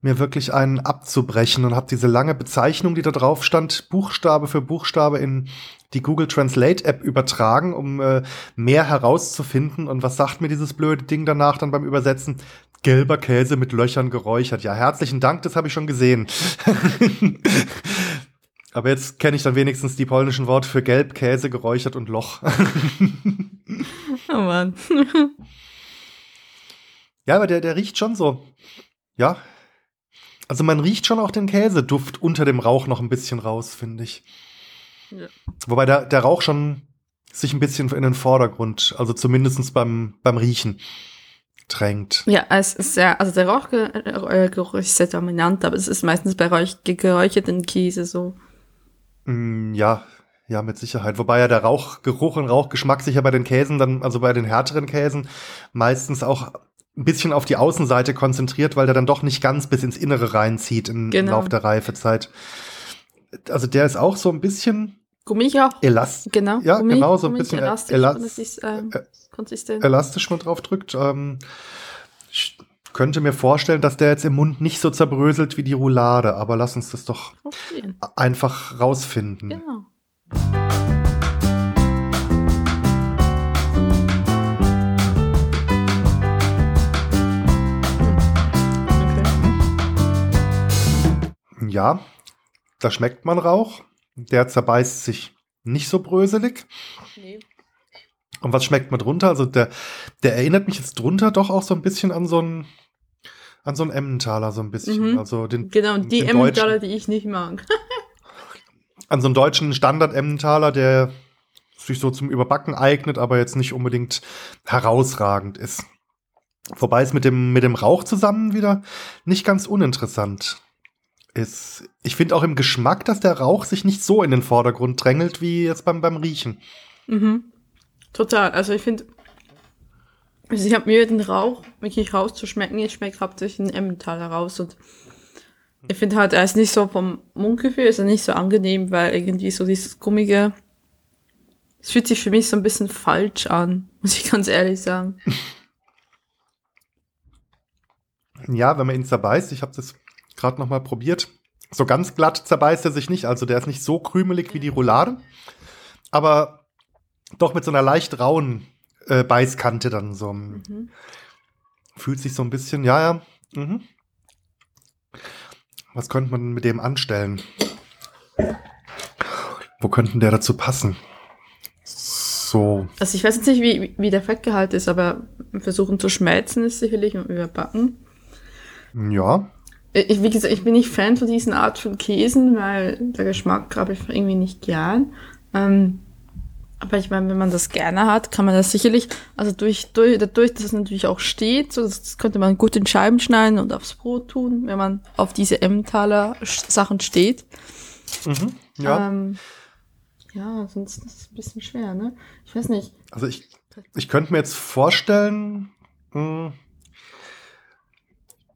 mir wirklich einen abzubrechen und habe diese lange Bezeichnung, die da drauf stand, Buchstabe für Buchstabe in die Google Translate App übertragen, um äh, mehr herauszufinden. Und was sagt mir dieses blöde Ding danach dann beim Übersetzen? Gelber Käse mit Löchern geräuchert. Ja, herzlichen Dank, das habe ich schon gesehen. Aber jetzt kenne ich dann wenigstens die polnischen Worte für Gelb, Käse, geräuchert und Loch. oh Mann. ja, aber der, der riecht schon so. Ja, also man riecht schon auch den Käseduft unter dem Rauch noch ein bisschen raus, finde ich. Ja. Wobei der, der Rauch schon sich ein bisschen in den Vordergrund, also zumindest beim, beim Riechen drängt. Ja, es ist sehr, also der Rauchgeruch ist sehr dominant, aber es ist meistens bei Räuch geräucherten Käse so. Mm, ja, Ja, mit Sicherheit. Wobei ja der Rauchgeruch und Rauchgeschmack sich ja bei den Käsen dann, also bei den härteren Käsen, meistens auch ein bisschen auf die Außenseite konzentriert, weil der dann doch nicht ganz bis ins Innere reinzieht im Genau. Lauf der Reifezeit. Also der ist auch so ein bisschen Gummig auch. elast Genau. Ja, Gummi, genau, so ein Gummi, bisschen elastisch, elas- ist, ähm, äh, konsistent. elastisch man drauf drückt. Ähm, ich könnte mir vorstellen, dass der jetzt im Mund nicht so zerbröselt wie die Roulade, aber lass uns das doch Probieren. einfach rausfinden. Genau. Okay. Ja, da schmeckt man Rauch. Der zerbeißt sich nicht so bröselig. Nee. Und was schmeckt man drunter? Also der, der erinnert mich jetzt drunter doch auch so ein bisschen an so einen, an so einen Emmentaler so ein bisschen. Mhm. Also den, Genau, die den Emmentaler, die ich nicht mag. an so einen deutschen Standard-Emmentaler, der sich so zum Überbacken eignet, aber jetzt nicht unbedingt herausragend ist. Wobei es mit dem, mit dem Rauch zusammen wieder nicht ganz uninteressant ist. Ich finde auch im Geschmack, dass der Rauch sich nicht so in den Vordergrund drängelt wie jetzt beim, beim Riechen. Mhm. Total. Also ich finde, also ich habe Mühe, den Rauch wirklich rauszuschmecken. Ich schmecke hauptsächlich den Emmentaler raus und ich finde halt, er ist nicht so vom Mundgefühl, ist er nicht so angenehm, weil irgendwie so dieses gummige, es fühlt sich für mich so ein bisschen falsch an, muss ich ganz ehrlich sagen. Ja, wenn man ihn zerbeißt, ich habe das gerade noch mal probiert. So ganz glatt zerbeißt er sich nicht, also der ist nicht so krümelig wie die Roulade, aber doch mit so einer leicht rauen äh, Beißkante dann so. Mhm. Fühlt sich so ein bisschen, ja, ja. Mhm. Was könnte man mit dem anstellen? Wo könnten der dazu passen? So, Also ich weiß jetzt nicht, wie, wie der Fettgehalt ist, aber versuchen zu schmelzen ist sicherlich und überbacken. ja. Ich, wie gesagt, ich bin nicht Fan von diesen Art von Käsen, weil der Geschmack habe ich irgendwie nicht gern. Ähm, aber ich meine, wenn man das gerne hat, kann man das sicherlich, also durch, durch, dadurch, dass es natürlich auch steht, so, das könnte man gut in Scheiben schneiden und aufs Brot tun, wenn man auf diese Emmentaler Sch- Sachen steht. Mhm. Ja. Ähm, ja, sonst ist es ein bisschen schwer, ne? Ich weiß nicht. Also ich, ich könnte mir jetzt vorstellen, mh,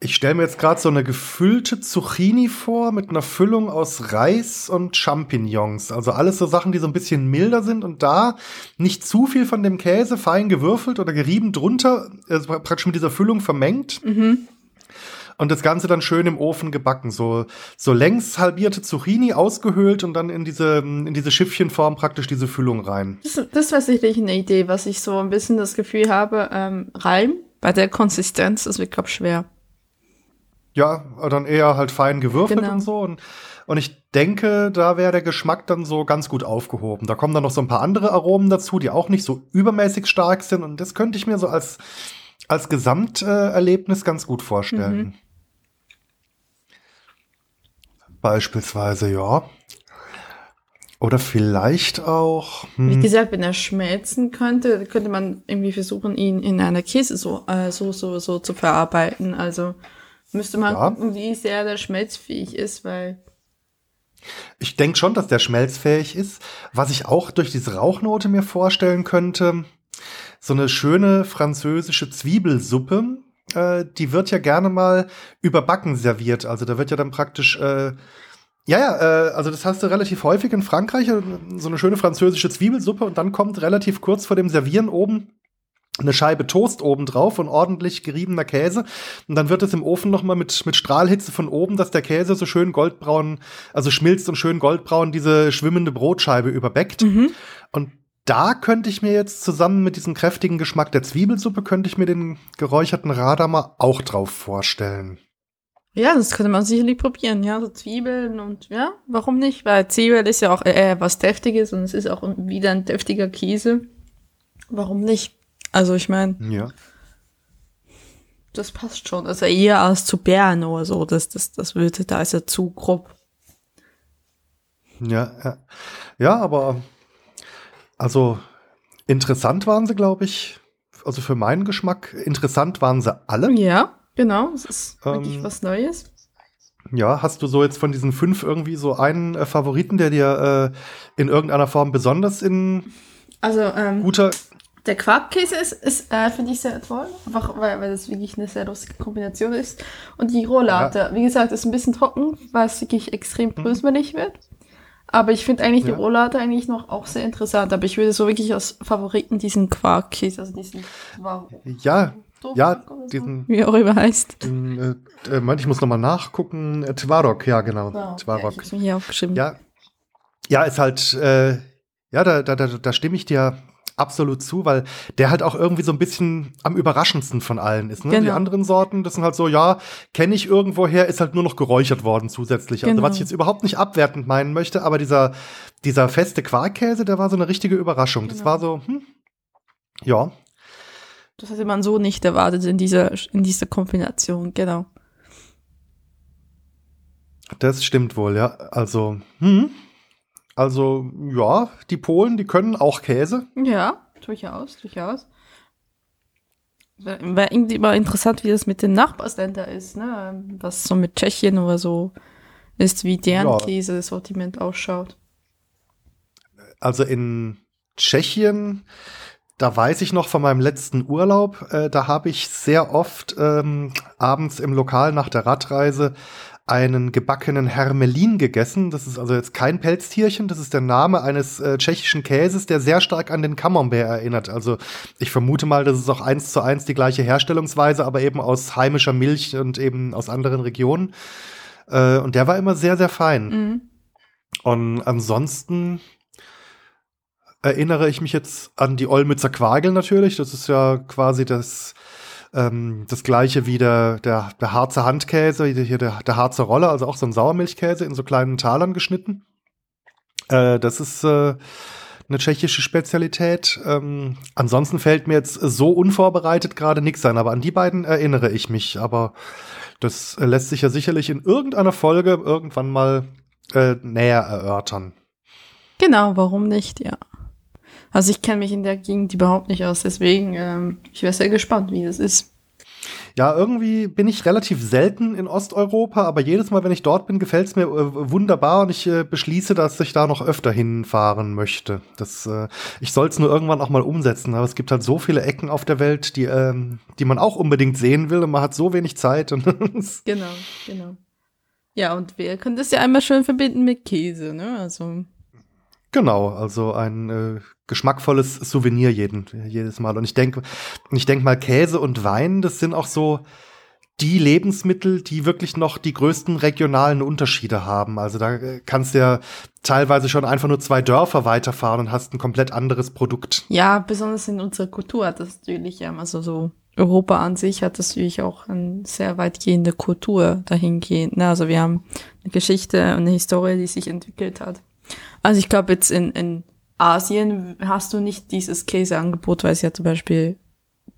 ich stelle mir jetzt gerade so eine gefüllte Zucchini vor mit einer Füllung aus Reis und Champignons. Also alles so Sachen, die so ein bisschen milder sind und da nicht zu viel von dem Käse fein gewürfelt oder gerieben drunter, also praktisch mit dieser Füllung vermengt. Mhm. Und das Ganze dann schön im Ofen gebacken. So, so längs halbierte Zucchini ausgehöhlt und dann in diese, in diese Schiffchenform praktisch diese Füllung rein. Das, das wäre sicherlich eine Idee, was ich so ein bisschen das Gefühl habe, ähm, Reim bei der Konsistenz, wird, glaub schwer. Ja, dann eher halt fein gewürfelt Genau. und so. Und, und ich denke, da wäre der Geschmack dann so ganz gut aufgehoben. Da kommen dann noch so ein paar andere Aromen dazu, die auch nicht so übermäßig stark sind. Und das könnte ich mir so als, als Gesamterlebnis Erlebnis ganz gut vorstellen. Mhm. Beispielsweise, ja. Oder vielleicht auch. Wie Hm, gesagt, wenn er schmelzen könnte, könnte man irgendwie versuchen, ihn in einer Käse so, äh, so, so, so zu verarbeiten. Also müsste man Ja. gucken, wie sehr der schmelzfähig ist, weil Ich denke schon, dass der schmelzfähig ist. Was ich auch durch diese Rauchnote mir vorstellen könnte, so eine schöne französische Zwiebelsuppe, äh, die wird ja gerne mal überbacken serviert. Also da wird ja dann praktisch, äh, ja, ja, äh, also das hast du relativ häufig in Frankreich, äh, so eine schöne französische Zwiebelsuppe und dann kommt relativ kurz vor dem Servieren oben eine Scheibe Toast oben drauf und ordentlich geriebener Käse. Und dann wird es im Ofen noch mal mit, mit Strahlhitze von oben, dass der Käse so schön goldbraun, also schmilzt und schön goldbraun diese schwimmende Brotscheibe überbäckt. Mhm. Und da könnte ich mir jetzt zusammen mit diesem kräftigen Geschmack der Zwiebelsuppe, könnte ich mir den geräucherten Radamer auch drauf vorstellen. ja, das könnte man sicherlich probieren, ja, so Zwiebeln und ja, warum nicht? Weil Zwiebel ist ja auch eher was Deftiges und es ist auch wieder ein deftiger Käse. Warum nicht? Also ich meine, Ja. das passt schon. Also eher als zu Bären oder so, das, das, das würde, da ist er zu grob. Ja, ja. Ja, aber also interessant waren sie, glaube ich. Also für meinen Geschmack, interessant waren sie alle. Ja, genau, es ist wirklich Ähm, was Neues. Ja, hast du so jetzt von diesen fünf irgendwie so einen äh, Favoriten, der dir äh, in irgendeiner Form besonders in Also, ähm, guter. Der Quarkkäse ist, ist äh, finde ich sehr toll, einfach weil, weil das wirklich eine sehr lustige Kombination ist. Und die Rohlade, wie gesagt, ist ein bisschen trocken, weil es wirklich extrem brösmelig wird. Aber ich finde eigentlich Ja. die Rohlade eigentlich noch auch sehr interessant. Aber ich würde so wirklich als Favoriten diesen Quarkkäse, also diesen Wow. Ja, ja, oder so, diesen. wie er auch immer heißt. den, Äh, äh, ich muss noch mal nachgucken. Äh, Tvarok, ja, genau. Wow. Ja, ich mir hier aufgeschrieben. Ja, ja, ist halt, äh, ja, da, da, da, da stimme ich dir absolut zu, weil der halt auch irgendwie so ein bisschen am überraschendsten von allen ist. Ne? Die Genau. anderen Sorten, das sind halt so, ja, kenne ich irgendwoher, ist halt nur noch geräuchert worden zusätzlich. Also Genau. was ich jetzt überhaupt nicht abwertend meinen möchte, aber dieser, dieser feste Quarkkäse, der war so eine richtige Überraschung. Das Genau. war so, hm, ja, Das hätte man so nicht erwartet in dieser, in dieser Kombination, genau. das stimmt wohl, ja. Also, hm, also, ja, die Polen, die können auch Käse. Ja, durchaus, durchaus. Wäre wär irgendwie immer interessant, wie das mit den Nachbarländern ist, ne? Was so mit Tschechien oder so ist, wie deren Ja. Käsesortiment ausschaut. Also in Tschechien, da weiß ich noch von meinem letzten Urlaub, äh, da habe ich sehr oft ähm, abends im Lokal nach der Radreise einen gebackenen Hermelin gegessen. Das ist also jetzt kein Pelztierchen, das ist der Name eines äh, tschechischen Käses, der sehr stark an den Camembert erinnert. Also ich vermute mal, das ist auch eins zu eins die gleiche Herstellungsweise, aber eben aus heimischer Milch und eben aus anderen Regionen. Äh, und der war immer sehr, sehr fein. Mhm. Und ansonsten erinnere ich mich jetzt an die Olmützer Quagel natürlich. Das ist ja quasi das, ähm, das gleiche wie der, der, der Harzer Handkäse, hier der, der Harzer Rolle, also auch so ein Sauermilchkäse in so kleinen Talern geschnitten. Äh, das ist äh, eine tschechische Spezialität. Ähm, ansonsten fällt mir jetzt so unvorbereitet gerade nichts ein, aber an die beiden erinnere ich mich. Aber das lässt sich ja sicherlich in irgendeiner Folge irgendwann mal äh, näher erörtern. Genau, warum nicht, ja. Also ich kenne mich in der Gegend überhaupt nicht aus, deswegen, ähm, ich wäre sehr gespannt, wie das ist. Ja, irgendwie bin ich relativ selten in Osteuropa, aber jedes Mal, wenn ich dort bin, gefällt es mir äh, wunderbar und ich äh, beschließe, dass ich da noch öfter hinfahren möchte. Das, äh, ich soll es nur irgendwann auch mal umsetzen, aber es gibt halt so viele Ecken auf der Welt, die, ähm, die man auch unbedingt sehen will und man hat so wenig Zeit. Und Genau, genau. Ja, und wir können das ja einmal schön verbinden mit Käse, ne? Also, Genau, also ein äh, geschmackvolles Souvenir jeden, jedes Mal. Und ich denke, ich denk mal, Käse und Wein, das sind auch so die Lebensmittel, die wirklich noch die größten regionalen Unterschiede haben. Also da äh, kannst du ja teilweise schon einfach nur zwei Dörfer weiterfahren und hast ein komplett anderes Produkt. ja, besonders in unserer Kultur hat das natürlich, ähm, also so Europa an sich hat das natürlich auch eine sehr weitgehende Kultur dahingehend. Ne? Also wir haben eine Geschichte und eine Historie, die sich entwickelt hat. Also ich glaube jetzt in, in Asien hast du nicht dieses Käseangebot, weil es ja zum Beispiel,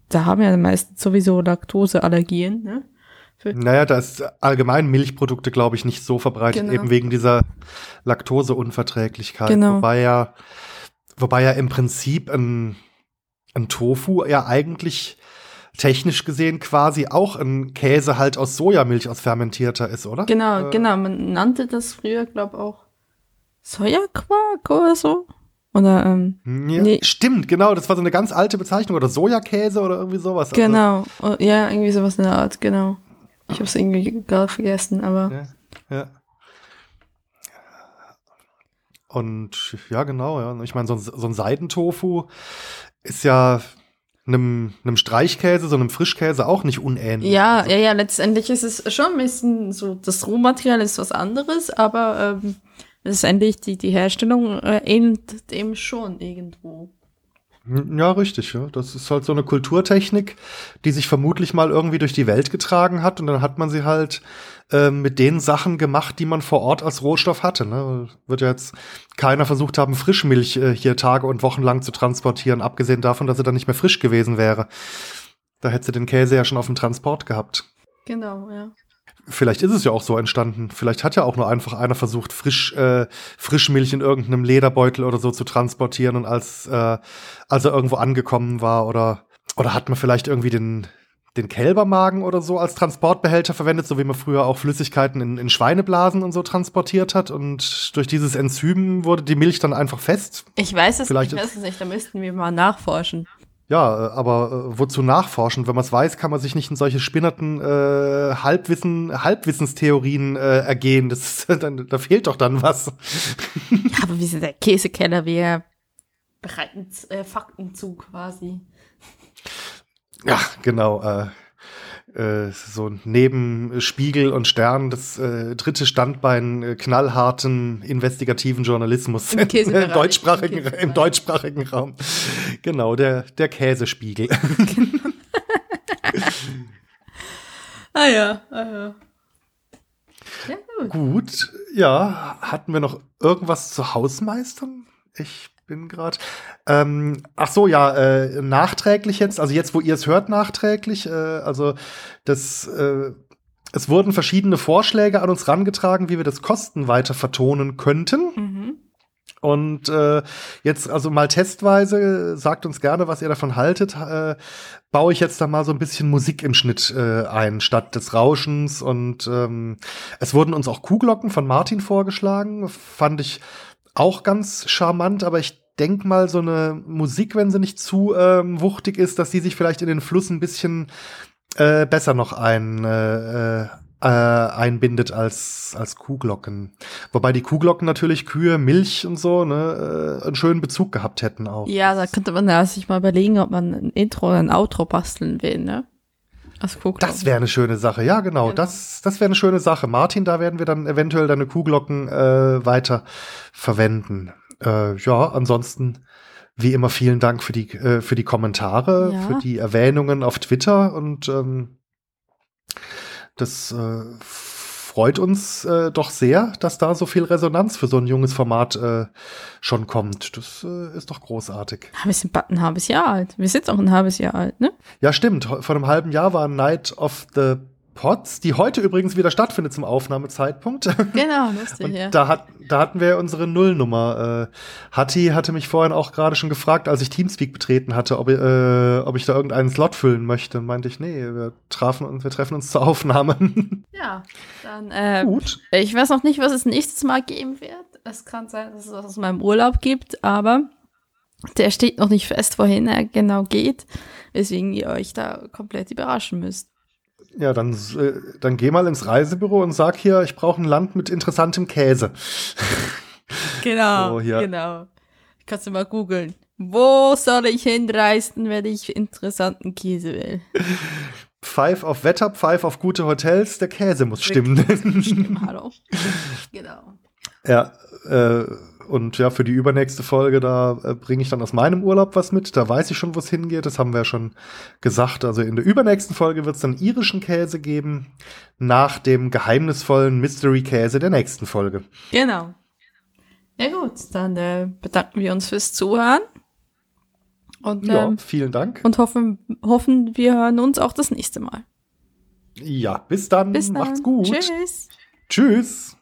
da haben ja meistens sowieso Laktoseallergien, ne? Für, Naja, da ist allgemein Milchprodukte, glaube ich, nicht so verbreitet, Genau. eben wegen dieser Laktoseunverträglichkeit. Genau. Wobei ja, wobei ja im Prinzip ein, ein Tofu ja eigentlich technisch gesehen quasi auch ein Käse halt aus Sojamilch aus fermentierter ist, oder? Genau, Äh, genau. Man nannte das früher, glaube auch Sojaquark oder so. Oder, ähm, Ja, Nee. Stimmt, genau, das war so eine ganz alte Bezeichnung oder Sojakäse oder irgendwie sowas. Also, genau. Oh, ja, irgendwie sowas in der Art, genau. Ich habe es irgendwie gerade vergessen, aber Ja, ja. Und ja, genau, ja. Ich meine, so, ein- so ein Seidentofu ist ja einem, einem Streichkäse, so einem Frischkäse auch nicht unähnlich. ja, Also, ja, ja, letztendlich ist es schon ein bisschen so, das Rohmaterial ist was anderes, aber ähm, letztendlich die, die Herstellung äh, ähnelt dem schon irgendwo. ja, richtig, ja. Das ist halt so eine Kulturtechnik, die sich vermutlich mal irgendwie durch die Welt getragen hat und dann hat man sie halt ähm, mit den Sachen gemacht, die man vor Ort als Rohstoff hatte. Ne? Wird ja jetzt keiner versucht haben, Frischmilch äh, hier Tage und Wochen lang zu transportieren, abgesehen davon, dass sie dann nicht mehr frisch gewesen wäre. Da hätte sie den Käse ja schon auf dem Transport gehabt. Genau, ja. Vielleicht ist es ja auch so entstanden. Vielleicht hat ja auch nur einfach einer versucht, frisch, äh, Frischmilch in irgendeinem Lederbeutel oder so zu transportieren und als, äh, als er irgendwo angekommen war oder, oder hat man vielleicht irgendwie den, den Kälbermagen oder so als Transportbehälter verwendet, so wie man früher auch Flüssigkeiten in, in Schweineblasen und so transportiert hat. Und durch dieses Enzym wurde die Milch dann einfach fest. Ich weiß es Vielleicht nicht, ich weiß es nicht, da müssten wir mal nachforschen. Ja, äh, aber äh, wozu nachforschen? Wenn man es weiß, kann man sich nicht in solche spinnerten äh, Halbwissen, Halbwissenstheorien äh, ergehen. Das, dann, da fehlt doch dann was. Ja, aber wir sind der Käsekeller, wir bereiten äh, Fakten zu quasi. Ja, genau. Äh, äh, so neben Spiegel und Stern das äh, dritte Standbein äh, knallharten investigativen Journalismus Im im deutschsprachigen, Im im deutschsprachigen Raum. Genau, der, der Käsespiegel. Ah ja, ah ja. Ja, gut. Gut, ja, hatten wir noch irgendwas zu Hausmeistern? Ich bin gerade. Ähm, ach so, ja, äh, nachträglich jetzt, also jetzt, wo ihr es hört, nachträglich. Äh, also das, äh, es wurden verschiedene Vorschläge an uns rangetragen, wie wir das Kosten weiter vertonen könnten. Mhm. Und äh, jetzt also mal testweise, sagt uns gerne, was ihr davon haltet, äh, baue ich jetzt da mal so ein bisschen Musik im Schnitt äh, ein, statt des Rauschens. Und ähm, es wurden uns auch Kuhglocken von Martin vorgeschlagen, fand ich auch ganz charmant, aber ich denk mal, so eine Musik, wenn sie nicht zu ähm, wuchtig ist, dass sie sich vielleicht in den Fluss ein bisschen äh, besser noch ein, äh, äh, einbindet als, als Kuhglocken. Wobei die Kuhglocken natürlich Kühe, Milch und so, ne, äh, einen schönen Bezug gehabt hätten auch. Ja, da könnte man ja sich mal überlegen, ob man ein Intro oder ein Outro basteln will, ne? Als Kuhglocken. Das wäre eine schöne Sache, ja genau. Genau. Das, das wäre eine schöne Sache. Martin, da werden wir dann eventuell deine Kuhglocken äh, weiter verwenden. Äh, ja, ansonsten wie immer vielen Dank für die äh, für die Kommentare, Ja. für die Erwähnungen auf Twitter und ähm, das äh, freut uns äh, doch sehr, dass da so viel Resonanz für so ein junges Format äh, schon kommt. Das äh, ist doch großartig. Ah, wir sind ein halbes Jahr alt. Wir sind auch ein halbes Jahr alt, ne? Ja, stimmt. Vor einem halben Jahr war Night of the Pots, die heute übrigens wieder stattfindet zum Aufnahmezeitpunkt. Genau, lustig, Und ja. da, hat, da hatten wir unsere Nullnummer. Äh, Hatti hatte mich vorhin auch gerade schon gefragt, als ich Teamspeak betreten hatte, ob, äh, ob ich da irgendeinen Slot füllen möchte. Meinte ich, nee, wir, trafen uns, wir treffen uns zur Aufnahme. Ja, dann, äh, Gut. ich weiß noch nicht, was es nächstes Mal geben wird. Es kann sein, dass es was aus meinem Urlaub gibt, aber der steht noch nicht fest, wohin er genau geht, weswegen ihr euch da komplett überraschen müsst. Ja, dann, äh, dann geh mal ins Reisebüro und sag hier, ich brauche ein Land mit interessantem Käse. Genau, So, genau. Kannst du mal googeln. Wo soll ich hinreisen, wenn ich interessanten Käse will? Pfeif auf Wetter, Pfeif auf gute Hotels, der Käse muss stimmen. Stimmt, hallo. Genau. Ja, äh, und ja, für die übernächste Folge, da äh, bringe ich dann aus meinem Urlaub was mit. Da weiß ich schon, wo es hingeht. Das haben wir ja schon gesagt. Also in der übernächsten Folge wird es dann irischen Käse geben, nach dem geheimnisvollen Mystery-Käse der nächsten Folge. Genau. Ja gut, dann äh, bedanken wir uns fürs Zuhören. Und, Ja, ähm, vielen Dank. und hoffen, hoffen, wir hören uns auch das nächste Mal. Ja, bis dann. Bis dann. Macht's gut. Tschüss. Tschüss.